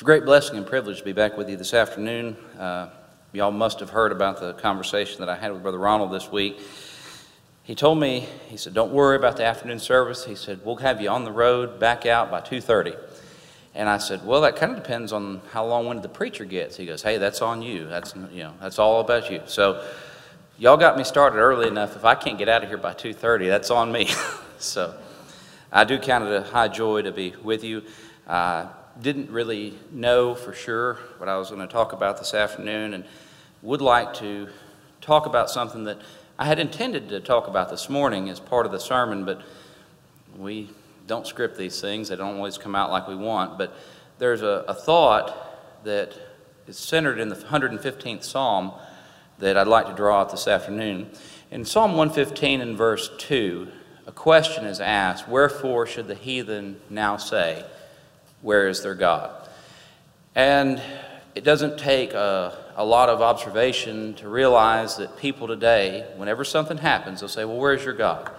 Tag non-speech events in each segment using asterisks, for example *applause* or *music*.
It's a great blessing and privilege to be back with you this afternoon. Uh, y'all must have heard about the conversation that I had with Brother Ronald this week. He told me, he said, "Don't worry about the afternoon service." He said, "We'll have you on the road back out by 2:30." And I said, "Well, that kind of depends on how long-winded the preacher gets." He goes, "Hey, that's on you. That's you know, that's all about you." So, y'all got me started early enough. If I can't get out of here by 2:30, that's on me. *laughs* so, I do count it a high joy to be with you. Uh, didn't really know for sure what I was going to talk about this afternoon and would like to talk about something that I had intended to talk about this morning as part of the sermon, but we don't script these things. They don't always come out like we want. But there's a, a thought that is centered in the 115th Psalm that I'd like to draw out this afternoon. In Psalm 115 and verse 2, a question is asked Wherefore should the heathen now say, where is their God? And it doesn't take a, a, lot of observation to realize that people today, whenever something happens, they'll say, Well, where's your God?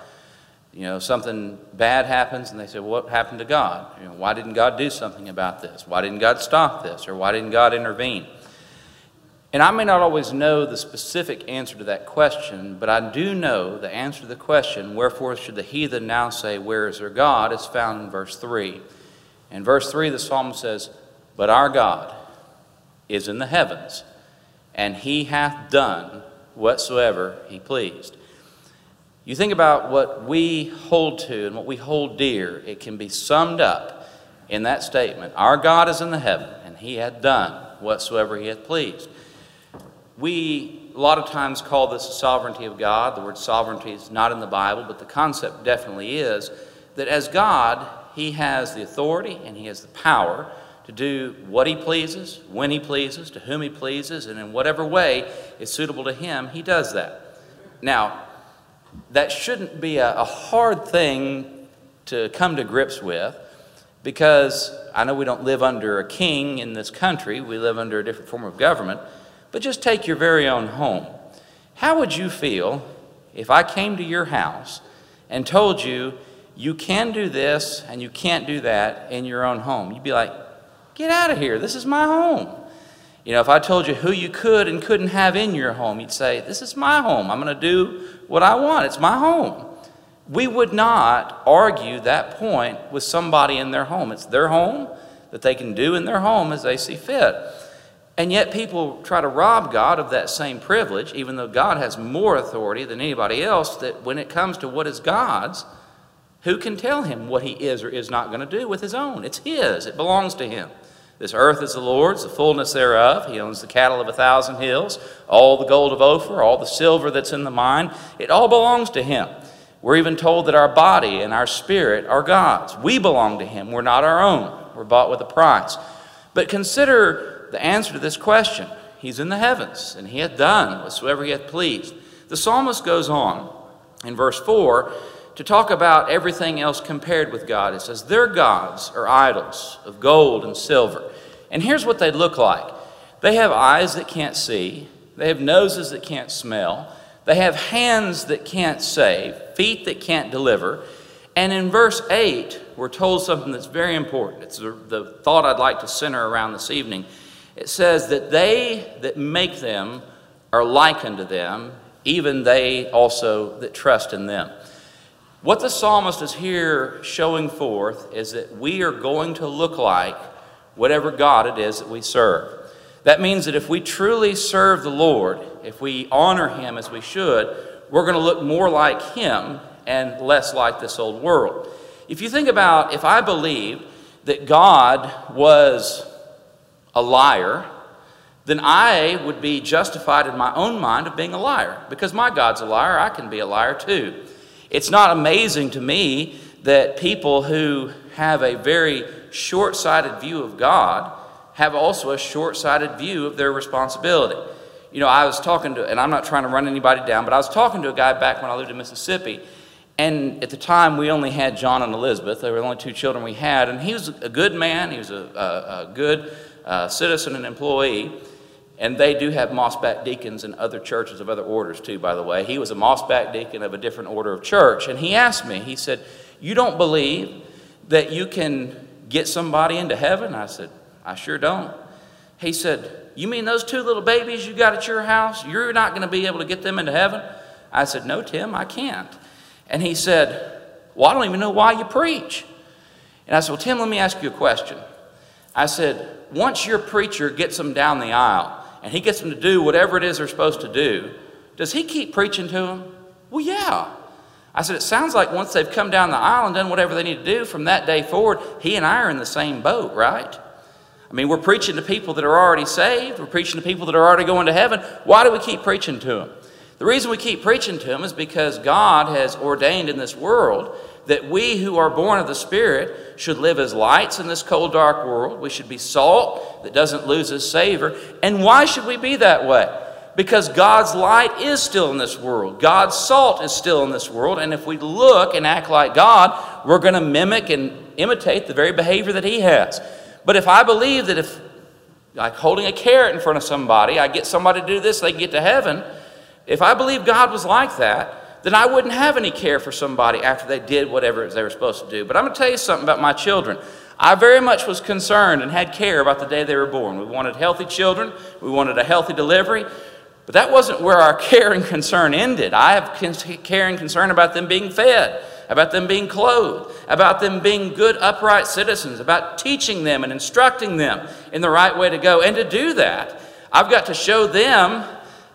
You know, something bad happens, and they say, well, What happened to God? You know, why didn't God do something about this? Why didn't God stop this? Or why didn't God intervene? And I may not always know the specific answer to that question, but I do know the answer to the question, Wherefore should the heathen now say, Where is their God? is found in verse 3. In verse 3, the psalmist says, But our God is in the heavens, and he hath done whatsoever he pleased. You think about what we hold to and what we hold dear, it can be summed up in that statement Our God is in the heaven, and he hath done whatsoever he hath pleased. We, a lot of times, call this the sovereignty of God. The word sovereignty is not in the Bible, but the concept definitely is that as God, he has the authority and he has the power to do what he pleases, when he pleases, to whom he pleases, and in whatever way is suitable to him, he does that. Now, that shouldn't be a, a hard thing to come to grips with because I know we don't live under a king in this country, we live under a different form of government, but just take your very own home. How would you feel if I came to your house and told you you can do this and you can't do that in your own home. You'd be like, get out of here. This is my home. You know, if I told you who you could and couldn't have in your home, you'd say, This is my home. I'm going to do what I want. It's my home. We would not argue that point with somebody in their home. It's their home that they can do in their home as they see fit. And yet, people try to rob God of that same privilege, even though God has more authority than anybody else, that when it comes to what is God's, who can tell him what he is or is not going to do with his own? It's his, it belongs to him. This earth is the Lord's, the fullness thereof. He owns the cattle of a thousand hills, all the gold of Ophir, all the silver that's in the mine. It all belongs to him. We're even told that our body and our spirit are God's. We belong to him. We're not our own. We're bought with a price. But consider the answer to this question. He's in the heavens, and he hath done whatsoever he hath pleased. The psalmist goes on in verse 4 to talk about everything else compared with God. It says, Their gods are idols of gold and silver. And here's what they look like they have eyes that can't see, they have noses that can't smell, they have hands that can't save, feet that can't deliver. And in verse 8, we're told something that's very important. It's the, the thought I'd like to center around this evening. It says that they that make them are like unto them, even they also that trust in them. What the psalmist is here showing forth is that we are going to look like whatever God it is that we serve. That means that if we truly serve the Lord, if we honor Him as we should, we're going to look more like Him and less like this old world. If you think about if I believed that God was a liar, then I would be justified in my own mind of being a liar. Because my God's a liar, I can be a liar too. It's not amazing to me that people who have a very short sighted view of God have also a short sighted view of their responsibility. You know, I was talking to, and I'm not trying to run anybody down, but I was talking to a guy back when I lived in Mississippi. And at the time, we only had John and Elizabeth. They were the only two children we had. And he was a good man, he was a, a, a good uh, citizen and employee. And they do have mossback deacons in other churches of other orders, too, by the way. He was a mossback deacon of a different order of church. And he asked me, he said, You don't believe that you can get somebody into heaven? I said, I sure don't. He said, You mean those two little babies you got at your house? You're not going to be able to get them into heaven? I said, No, Tim, I can't. And he said, Well, I don't even know why you preach. And I said, Well, Tim, let me ask you a question. I said, Once your preacher gets them down the aisle and he gets them to do whatever it is they're supposed to do, does he keep preaching to them? Well, yeah. I said, It sounds like once they've come down the aisle and done whatever they need to do from that day forward, he and I are in the same boat, right? I mean, we're preaching to people that are already saved, we're preaching to people that are already going to heaven. Why do we keep preaching to them? The reason we keep preaching to them is because God has ordained in this world that we who are born of the Spirit should live as lights in this cold, dark world. We should be salt that doesn't lose its savor. And why should we be that way? Because God's light is still in this world. God's salt is still in this world. And if we look and act like God, we're going to mimic and imitate the very behavior that He has. But if I believe that if, like holding a carrot in front of somebody, I get somebody to do this, they get to heaven if I believe God was like that, then I wouldn't have any care for somebody after they did whatever they were supposed to do. But I'm going to tell you something about my children. I very much was concerned and had care about the day they were born. We wanted healthy children, we wanted a healthy delivery, but that wasn't where our *laughs* care and concern ended. I have care and concern about them being fed, about them being clothed, about them being good, upright citizens, about teaching them and instructing them in the right way to go. And to do that, I've got to show them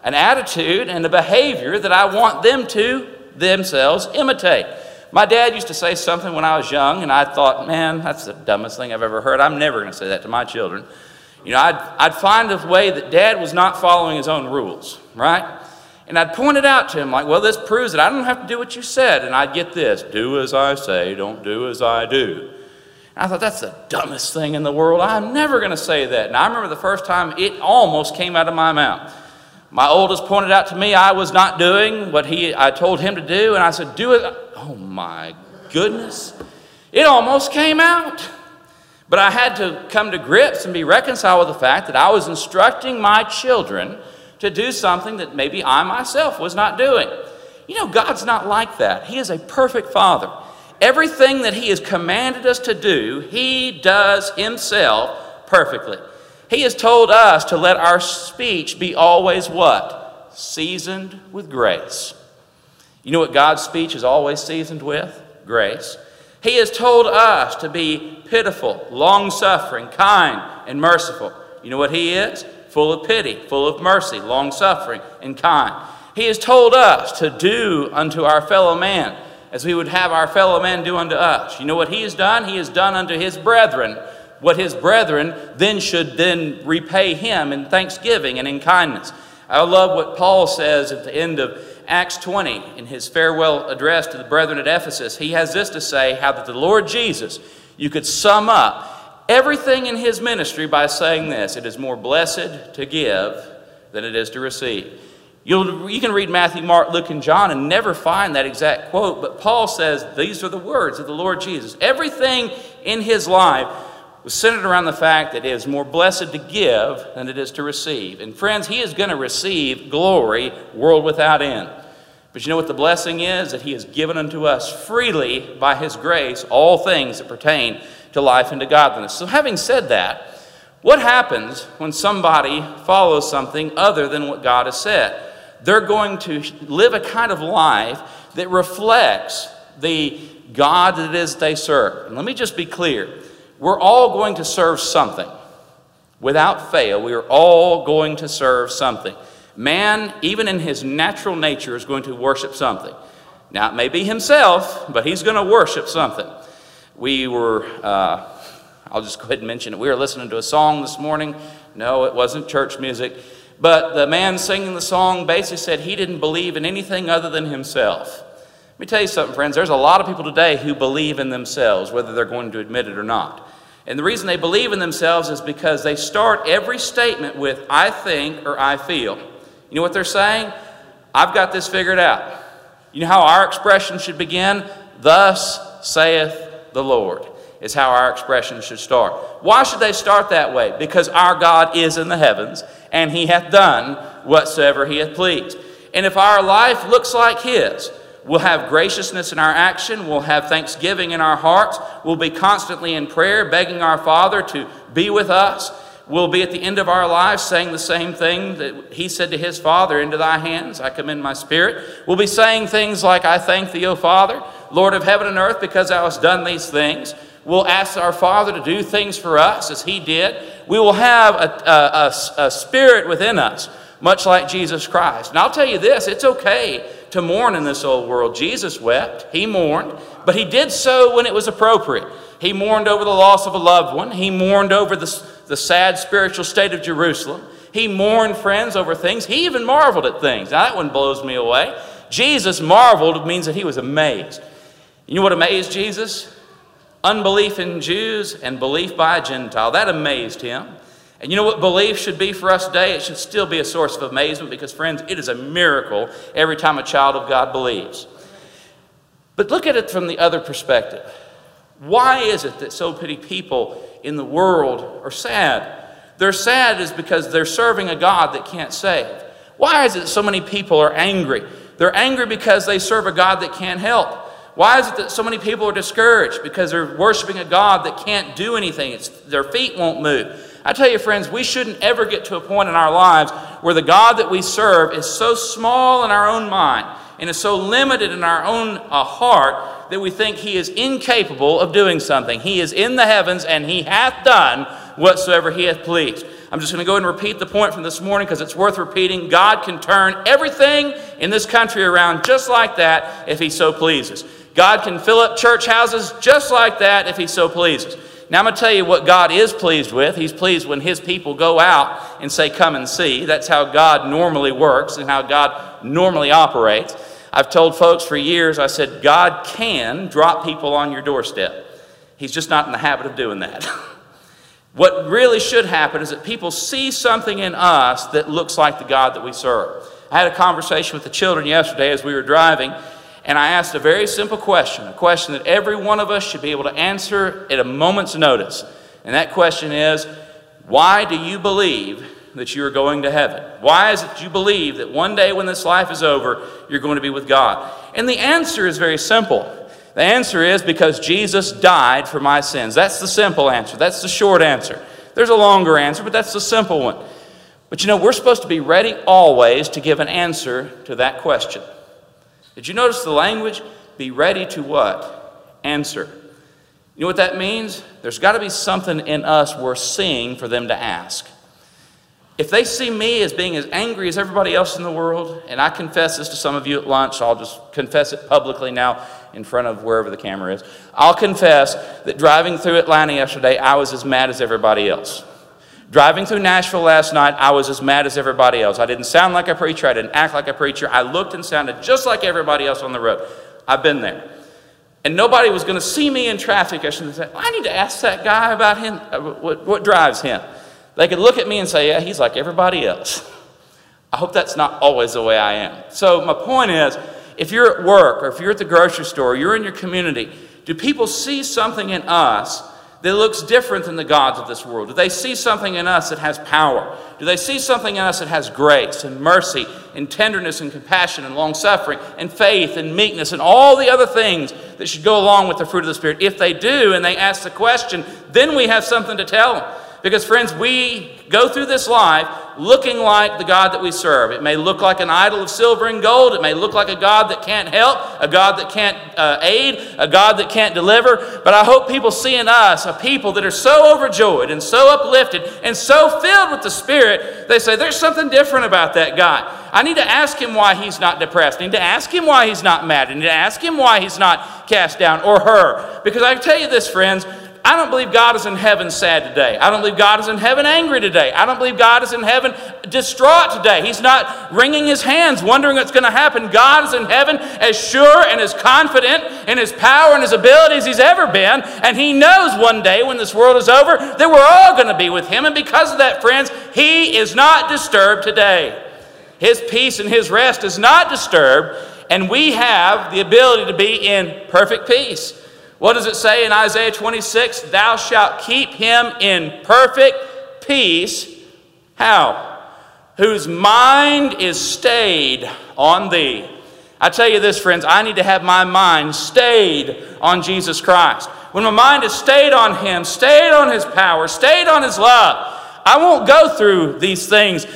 an attitude and a behavior that I want them to themselves imitate. My dad used to say something when I was young, and I thought, man, that's the dumbest thing I've ever heard. I'm never going to say that to my children. You know, I'd, I'd find a way that dad was not following his own rules, right? And I'd point it out to him, like, well, this proves that I don't have to do what you said. And I'd get this do as I say, don't do as I do. And I thought, that's the dumbest thing in the world. I'm never going to say that. And I remember the first time it almost came out of my mouth. My oldest pointed out to me I was not doing what he, I told him to do, and I said, Do it. Oh my goodness. It almost came out. But I had to come to grips and be reconciled with the fact that I was instructing my children to do something that maybe I myself was not doing. You know, God's not like that. He is a perfect Father. Everything that He has commanded us to do, He does Himself perfectly. He has told us to let our speech be always what? Seasoned with grace. You know what God's speech is always seasoned with? Grace. He has told us to be pitiful, long suffering, kind, and merciful. You know what He is? Full of pity, full of mercy, long suffering, and kind. He has told us to do unto our fellow man as we would have our fellow man do unto us. You know what He has done? He has done unto His brethren what his brethren then should then repay him in thanksgiving and in kindness. I love what Paul says at the end of Acts 20 in his farewell address to the brethren at Ephesus. He has this to say how that the Lord Jesus, you could sum up everything in his ministry by saying this it is more blessed to give than it is to receive. You'll, you can read Matthew, Mark, Luke, and John and never find that exact quote, but Paul says these are the words of the Lord Jesus. Everything in his life was centered around the fact that it is more blessed to give than it is to receive. And friends, he is going to receive glory, world without end. But you know what the blessing is? That he has given unto us freely by his grace all things that pertain to life and to godliness. So, having said that, what happens when somebody follows something other than what God has said? They're going to live a kind of life that reflects the God that it is they serve. And let me just be clear we're all going to serve something. Without fail, we are all going to serve something. Man, even in his natural nature, is going to worship something. Now, it may be himself, but he's going to worship something. We were, uh, I'll just go ahead and mention it. We were listening to a song this morning. No, it wasn't church music. But the man singing the song basically said he didn't believe in anything other than himself. Let me tell you something, friends. There's a lot of people today who believe in themselves, whether they're going to admit it or not. And the reason they believe in themselves is because they start every statement with, I think or I feel. You know what they're saying? I've got this figured out. You know how our expression should begin? Thus saith the Lord, is how our expression should start. Why should they start that way? Because our God is in the heavens, and he hath done whatsoever he hath pleased. And if our life looks like his, We'll have graciousness in our action. We'll have thanksgiving in our hearts. We'll be constantly in prayer, begging our Father to be with us. We'll be at the end of our lives saying the same thing that he said to his Father Into thy hands I commend my spirit. We'll be saying things like, I thank thee, O Father, Lord of heaven and earth, because thou hast done these things. We'll ask our Father to do things for us as he did. We will have a, a, a, a spirit within us, much like Jesus Christ. And I'll tell you this it's okay to mourn in this old world. Jesus wept, he mourned, but he did so when it was appropriate. He mourned over the loss of a loved one, he mourned over the, the sad spiritual state of Jerusalem. He mourned, friends, over things. He even marveled at things. Now, that one blows me away. Jesus marveled means that he was amazed. You know what amazed Jesus? Unbelief in Jews and belief by a Gentile. That amazed him. And you know what belief should be for us today? It should still be a source of amazement because, friends, it is a miracle every time a child of God believes. But look at it from the other perspective. Why is it that so many people in the world are sad? They're sad is because they're serving a God that can't save. Why is it so many people are angry? They're angry because they serve a God that can't help. Why is it that so many people are discouraged? Because they're worshiping a God that can't do anything. It's, their feet won't move. I tell you, friends, we shouldn't ever get to a point in our lives where the God that we serve is so small in our own mind and is so limited in our own uh, heart that we think he is incapable of doing something. He is in the heavens and he hath done whatsoever he hath pleased. I'm just going to go and repeat the point from this morning because it's worth repeating. God can turn everything in this country around just like that if he so pleases. God can fill up church houses just like that if he so pleases. Now, I'm going to tell you what God is pleased with. He's pleased when His people go out and say, Come and see. That's how God normally works and how God normally operates. I've told folks for years, I said, God can drop people on your doorstep. He's just not in the habit of doing that. *laughs* what really should happen is that people see something in us that looks like the God that we serve. I had a conversation with the children yesterday as we were driving, and I asked a very simple question, a question that every one of us should be able to answer at a moment's notice. And that question is why do you believe that you are going to heaven? Why is it you believe that one day when this life is over, you're going to be with God? And the answer is very simple. The answer is because Jesus died for my sins. That's the simple answer. That's the short answer. There's a longer answer, but that's the simple one. But you know, we're supposed to be ready always to give an answer to that question. Did you notice the language? Be ready to what? Answer. You know what that means? There's got to be something in us worth seeing for them to ask. If they see me as being as angry as everybody else in the world, and I confess this to some of you at lunch, I'll just confess it publicly now in front of wherever the camera is. I'll confess that driving through Atlanta yesterday, I was as mad as everybody else. Driving through Nashville last night, I was as mad as everybody else. I didn't sound like a preacher. I didn't act like a preacher. I looked and sounded just like everybody else on the road. I've been there. And nobody was going to see me in traffic. I should say, I need to ask that guy about him, uh, what, what drives him. They could look at me and say, yeah, he's like everybody else. I hope that's not always the way I am. So, my point is if you're at work or if you're at the grocery store, or you're in your community, do people see something in us that looks different than the gods of this world? Do they see something in us that has power? Do they see something in us that has grace and mercy and tenderness and compassion and long suffering and faith and meekness and all the other things that should go along with the fruit of the Spirit? If they do and they ask the question, then we have something to tell them. Because, friends, we go through this life looking like the God that we serve. It may look like an idol of silver and gold. It may look like a God that can't help, a God that can't uh, aid, a God that can't deliver. But I hope people see in us a people that are so overjoyed and so uplifted and so filled with the Spirit, they say, There's something different about that God. I need to ask him why he's not depressed. I need to ask him why he's not mad. I need to ask him why he's not cast down or her. Because I tell you this, friends, I don't believe God is in heaven sad today. I don't believe God is in heaven angry today. I don't believe God is in heaven distraught today. He's not wringing his hands, wondering what's going to happen. God is in heaven as sure and as confident in his power and his ability as he's ever been. And he knows one day when this world is over that we're all going to be with him. And because of that, friends, he is not disturbed today. His peace and his rest is not disturbed. And we have the ability to be in perfect peace. What does it say in Isaiah 26? Thou shalt keep him in perfect peace. How? Whose mind is stayed on thee. I tell you this, friends, I need to have my mind stayed on Jesus Christ. When my mind is stayed on Him, stayed on His power, stayed on His love, I won't go through these things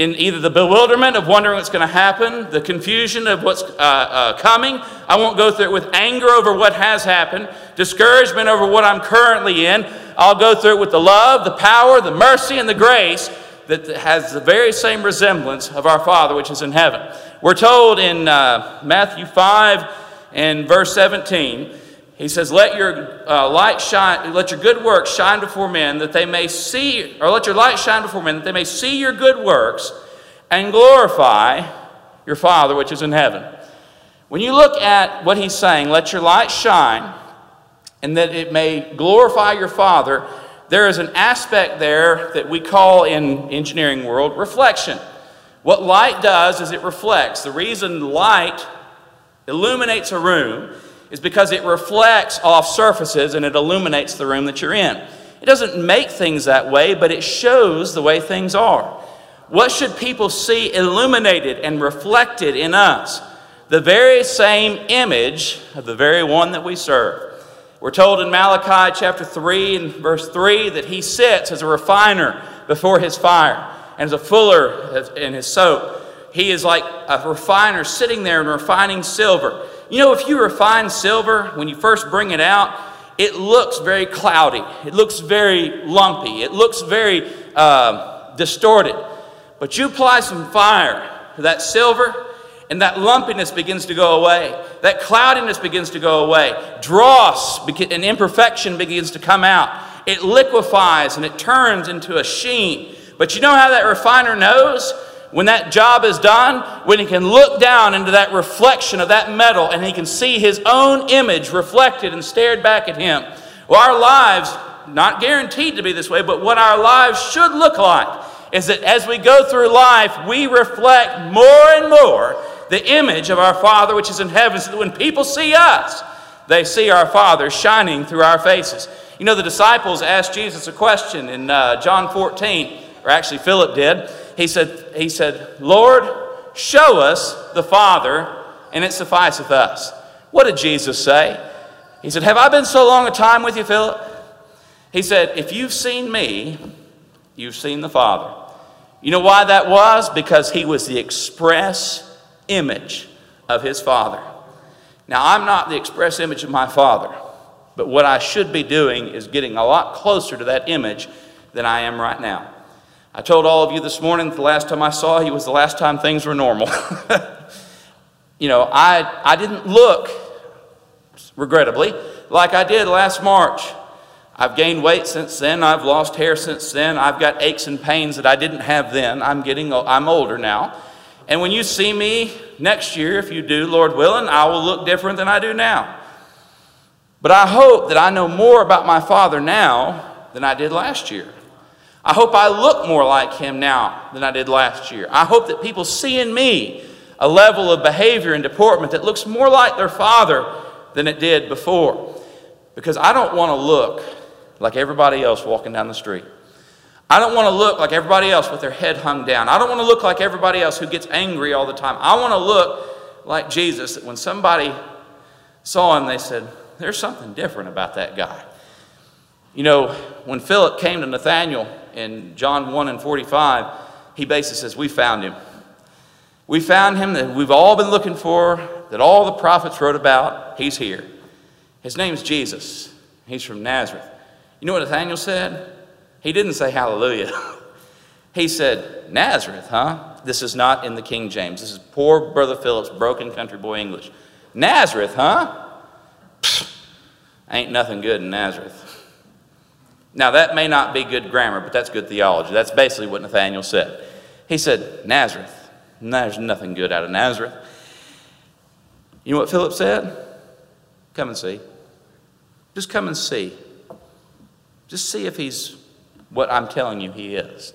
in either the bewilderment of wondering what's going to happen, the confusion of what's uh, uh, coming. I won't go through it with anger over what has happened, discouragement over what I'm currently in. I'll go through it with the love, the power, the mercy, and the grace that has the very same resemblance of our Father which is in heaven. We're told in uh, Matthew 5 and verse 17, he says, Let your uh, light shine, let your good works shine before men that they may see, or let your light shine before men that they may see your good works and glorify your Father which is in heaven. When you look at what he's saying, let your light shine, and that it may glorify your Father, there is an aspect there that we call in engineering world reflection. What light does is it reflects. The reason light illuminates a room is because it reflects off surfaces and it illuminates the room that you're in. It doesn't make things that way, but it shows the way things are. What should people see illuminated and reflected in us? The very same image of the very one that we serve. We're told in Malachi chapter 3 and verse 3 that he sits as a refiner before his fire and as a fuller in his soap. He is like a refiner sitting there and refining silver. You know, if you refine silver, when you first bring it out, it looks very cloudy. It looks very lumpy. It looks very uh, distorted. But you apply some fire to that silver, and that lumpiness begins to go away. That cloudiness begins to go away. Dross and imperfection begins to come out. It liquefies and it turns into a sheen. But you know how that refiner knows? When that job is done, when he can look down into that reflection of that metal and he can see his own image reflected and stared back at him. Well, our lives, not guaranteed to be this way, but what our lives should look like is that as we go through life, we reflect more and more the image of our Father which is in heaven, so that when people see us, they see our Father shining through our faces. You know, the disciples asked Jesus a question in uh, John 14 or actually Philip did. He said, he said, Lord, show us the Father, and it sufficeth us. What did Jesus say? He said, Have I been so long a time with you, Philip? He said, If you've seen me, you've seen the Father. You know why that was? Because he was the express image of his Father. Now, I'm not the express image of my Father, but what I should be doing is getting a lot closer to that image than I am right now. I told all of you this morning the last time I saw you was the last time things were normal. *laughs* you know, I, I didn't look, regrettably, like I did last March. I've gained weight since then. I've lost hair since then. I've got aches and pains that I didn't have then. I'm getting, I'm older now. And when you see me next year, if you do, Lord willing, I will look different than I do now. But I hope that I know more about my Father now than I did last year. I hope I look more like him now than I did last year. I hope that people see in me a level of behavior and deportment that looks more like their father than it did before. Because I don't want to look like everybody else walking down the street. I don't want to look like everybody else with their head hung down. I don't want to look like everybody else who gets angry all the time. I want to look like Jesus that when somebody saw him, they said, There's something different about that guy. You know, when Philip came to Nathanael in John 1 and 45, he basically says, We found him. We found him that we've all been looking for, that all the prophets wrote about. He's here. His name's Jesus. He's from Nazareth. You know what Nathanael said? He didn't say hallelujah. *laughs* he said, Nazareth, huh? This is not in the King James. This is poor Brother Philip's broken country boy English. Nazareth, huh? Pfft, *laughs* ain't nothing good in Nazareth. Now, that may not be good grammar, but that's good theology. That's basically what Nathanael said. He said, Nazareth. There's nothing good out of Nazareth. You know what Philip said? Come and see. Just come and see. Just see if he's what I'm telling you he is.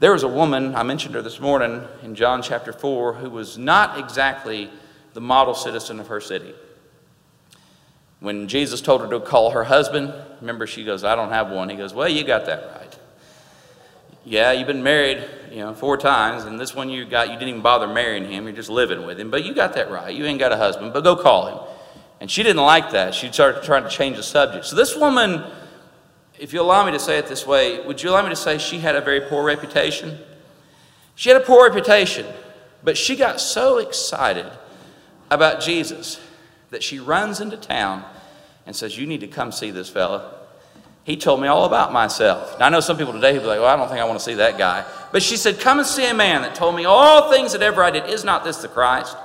There was a woman, I mentioned her this morning in John chapter 4, who was not exactly the model citizen of her city. When Jesus told her to call her husband, remember she goes, I don't have one. He goes, Well, you got that right. Yeah, you've been married, you know, four times, and this one you got, you didn't even bother marrying him. You're just living with him. But you got that right. You ain't got a husband, but go call him. And she didn't like that. She started trying to change the subject. So this woman, if you allow me to say it this way, would you allow me to say she had a very poor reputation? She had a poor reputation, but she got so excited about Jesus that she runs into town and says, You need to come see this fella. He told me all about myself. Now, I know some people today who be like, Well, I don't think I want to see that guy. But she said, Come and see a man that told me all things that ever I did. Is not this the Christ?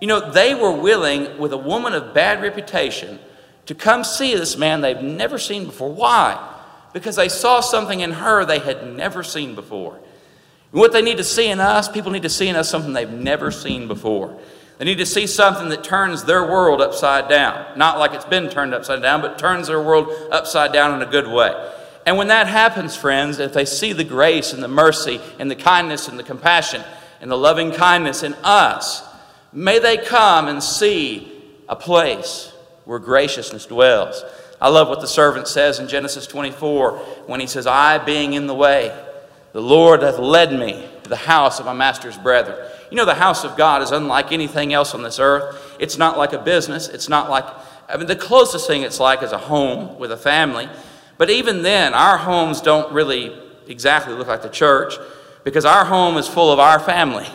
You know, they were willing, with a woman of bad reputation, to come see this man they've never seen before. Why? Because they saw something in her they had never seen before. what they need to see in us, people need to see in us something they've never seen before. They need to see something that turns their world upside down. Not like it's been turned upside down, but turns their world upside down in a good way. And when that happens, friends, if they see the grace and the mercy and the kindness and the compassion and the loving kindness in us, may they come and see a place where graciousness dwells. I love what the servant says in Genesis 24 when he says, I being in the way, the Lord hath led me to the house of my master's brethren. You know, the house of God is unlike anything else on this earth. It's not like a business. It's not like, I mean, the closest thing it's like is a home with a family. But even then, our homes don't really exactly look like the church because our home is full of our family.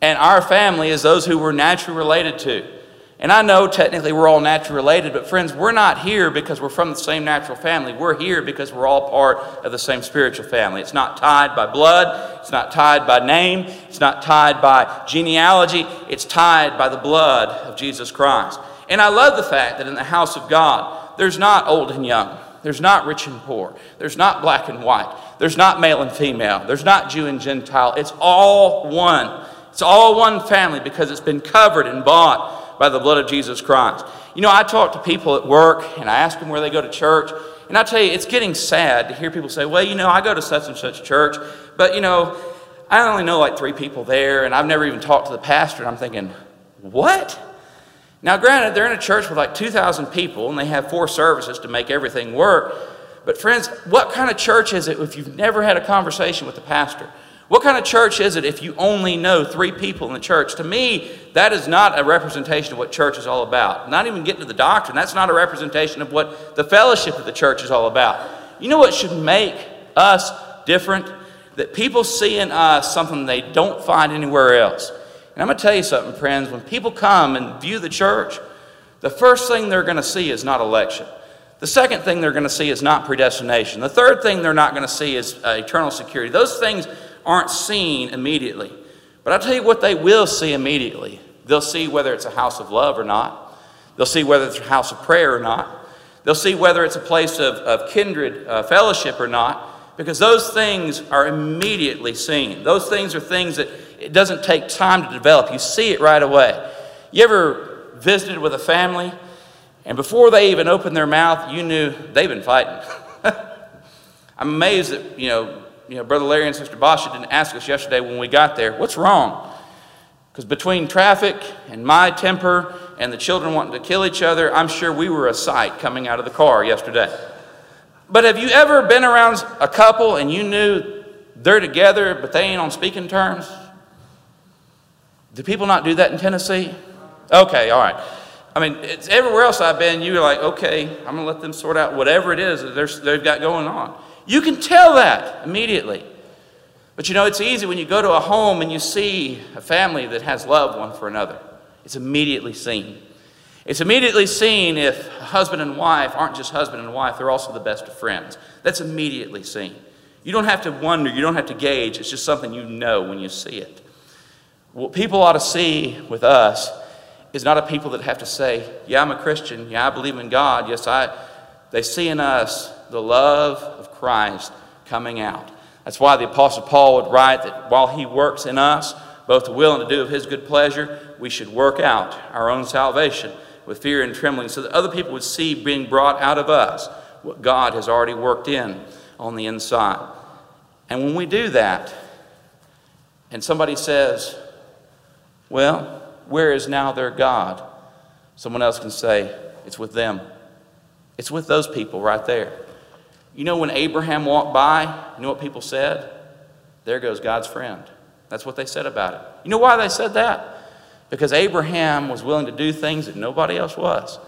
And our family is those who we're naturally related to. And I know technically we're all naturally related, but friends, we're not here because we're from the same natural family. We're here because we're all part of the same spiritual family. It's not tied by blood, it's not tied by name, it's not tied by genealogy, it's tied by the blood of Jesus Christ. And I love the fact that in the house of God, there's not old and young. There's not rich and poor. There's not black and white. There's not male and female. There's not Jew and Gentile. It's all one. It's all one family because it's been covered and bought by the blood of Jesus Christ. You know, I talk to people at work and I ask them where they go to church. And I tell you, it's getting sad to hear people say, well, you know, I go to such and such church, but, you know, I only know like three people there, and I've never even talked to the pastor. And I'm thinking, what? Now, granted, they're in a church with like 2,000 people, and they have four services to make everything work. But, friends, what kind of church is it if you've never had a conversation with the pastor? What kind of church is it if you only know three people in the church? To me, that is not a representation of what church is all about. Not even getting to the doctrine, that's not a representation of what the fellowship of the church is all about. You know what should make us different? That people see in us something they don't find anywhere else. And I'm going to tell you something, friends. When people come and view the church, the first thing they're going to see is not election. The second thing they're going to see is not predestination. The third thing they're not going to see is uh, eternal security. Those things aren't seen immediately. But I'll tell you what they will see immediately. They'll see whether it's a house of love or not. They'll see whether it's a house of prayer or not. They'll see whether it's a place of, of kindred uh, fellowship or not, because those things are immediately seen. Those things are things that it doesn't take time to develop. You see it right away. You ever visited with a family, and before they even opened their mouth, you knew they've been fighting? I'm *laughs* amazed that, you know, you know, Brother Larry and Sister Basha didn't ask us yesterday when we got there, what's wrong? Because between traffic and my temper and the children wanting to kill each other, I'm sure we were a sight coming out of the car yesterday. But have you ever been around a couple and you knew they're together, but they ain't on speaking terms? Do people not do that in Tennessee? Okay, all right. I mean, it's everywhere else I've been, you're like, okay, I'm going to let them sort out whatever it is that they've got going on. You can tell that immediately. But you know, it's easy when you go to a home and you see a family that has love one for another. It's immediately seen. It's immediately seen if husband and wife aren't just husband and wife, they're also the best of friends. That's immediately seen. You don't have to wonder, you don't have to gauge, it's just something you know when you see it. What people ought to see with us is not a people that have to say, Yeah, I'm a Christian, yeah, I believe in God, yes, I. They see in us the love of Christ coming out. That's why the Apostle Paul would write that while he works in us, both to will and to do of his good pleasure, we should work out our own salvation with fear and trembling so that other people would see being brought out of us what God has already worked in on the inside. And when we do that, and somebody says, Well, where is now their God? Someone else can say, It's with them. It's with those people right there. You know, when Abraham walked by, you know what people said? There goes God's friend. That's what they said about it. You know why they said that? Because Abraham was willing to do things that nobody else was.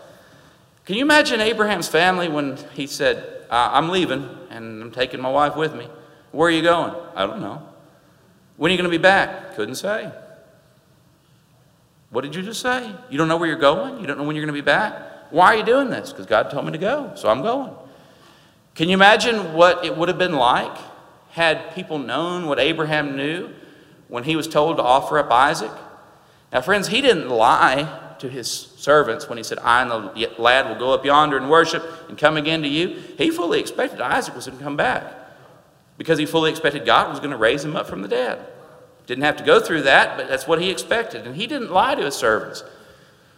Can you imagine Abraham's family when he said, I'm leaving and I'm taking my wife with me? Where are you going? I don't know. When are you going to be back? Couldn't say. What did you just say? You don't know where you're going? You don't know when you're going to be back? Why are you doing this? Because God told me to go, so I'm going. Can you imagine what it would have been like had people known what Abraham knew when he was told to offer up Isaac? Now, friends, he didn't lie to his servants when he said, I and the lad will go up yonder and worship and come again to you. He fully expected Isaac was going to come back because he fully expected God was going to raise him up from the dead. Didn't have to go through that, but that's what he expected. And he didn't lie to his servants.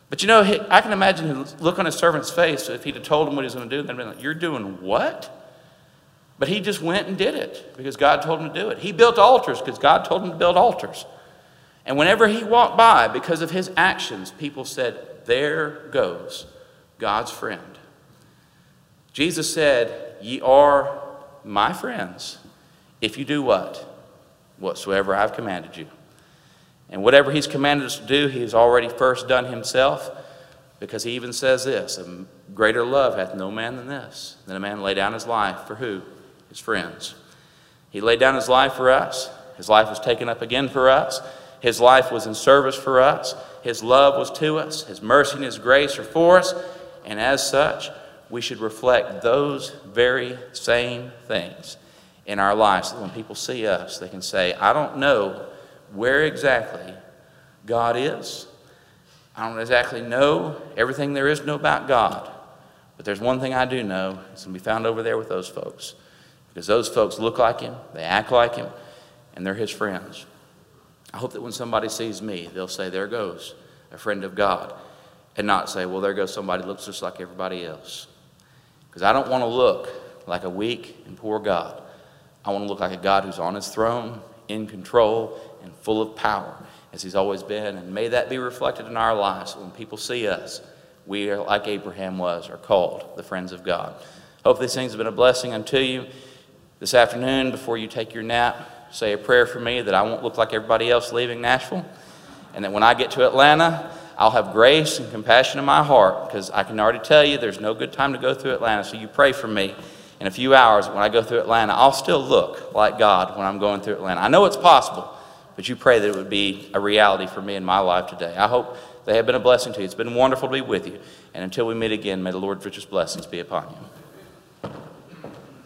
But you know, I can imagine the look on his servant's face if he'd have told him what he was going to do, they'd been like, You're doing what? But he just went and did it because God told him to do it. He built altars because God told him to build altars. And whenever he walked by, because of his actions, people said, There goes God's friend. Jesus said, Ye are my friends if you do what? Whatsoever I've commanded you. And whatever he's commanded us to do, he has already first done himself, because he even says this A greater love hath no man than this, than a man lay down his life for who? His friends. He laid down his life for us. His life was taken up again for us. His life was in service for us. His love was to us. His mercy and His grace are for us. And as such, we should reflect those very same things in our lives. So when people see us, they can say, I don't know where exactly God is. I don't exactly know everything there is to know about God. But there's one thing I do know. It's going to be found over there with those folks. Because those folks look like Him, they act like Him, and they're His friends. I hope that when somebody sees me, they'll say, There goes a friend of God, and not say, Well, there goes somebody who looks just like everybody else. Because I don't want to look like a weak and poor God. I want to look like a God who's on his throne, in control, and full of power, as he's always been. And may that be reflected in our lives. When people see us, we are like Abraham was, are called the friends of God. Hope these things have been a blessing unto you. This afternoon, before you take your nap, say a prayer for me that I won't look like everybody else leaving Nashville. And that when I get to Atlanta, I'll have grace and compassion in my heart because I can already tell you there's no good time to go through Atlanta. So you pray for me. In a few hours, when I go through Atlanta, I'll still look like God when I'm going through Atlanta. I know it's possible, but you pray that it would be a reality for me in my life today. I hope they have been a blessing to you. It's been wonderful to be with you. And until we meet again, may the Lord's richest blessings be upon you.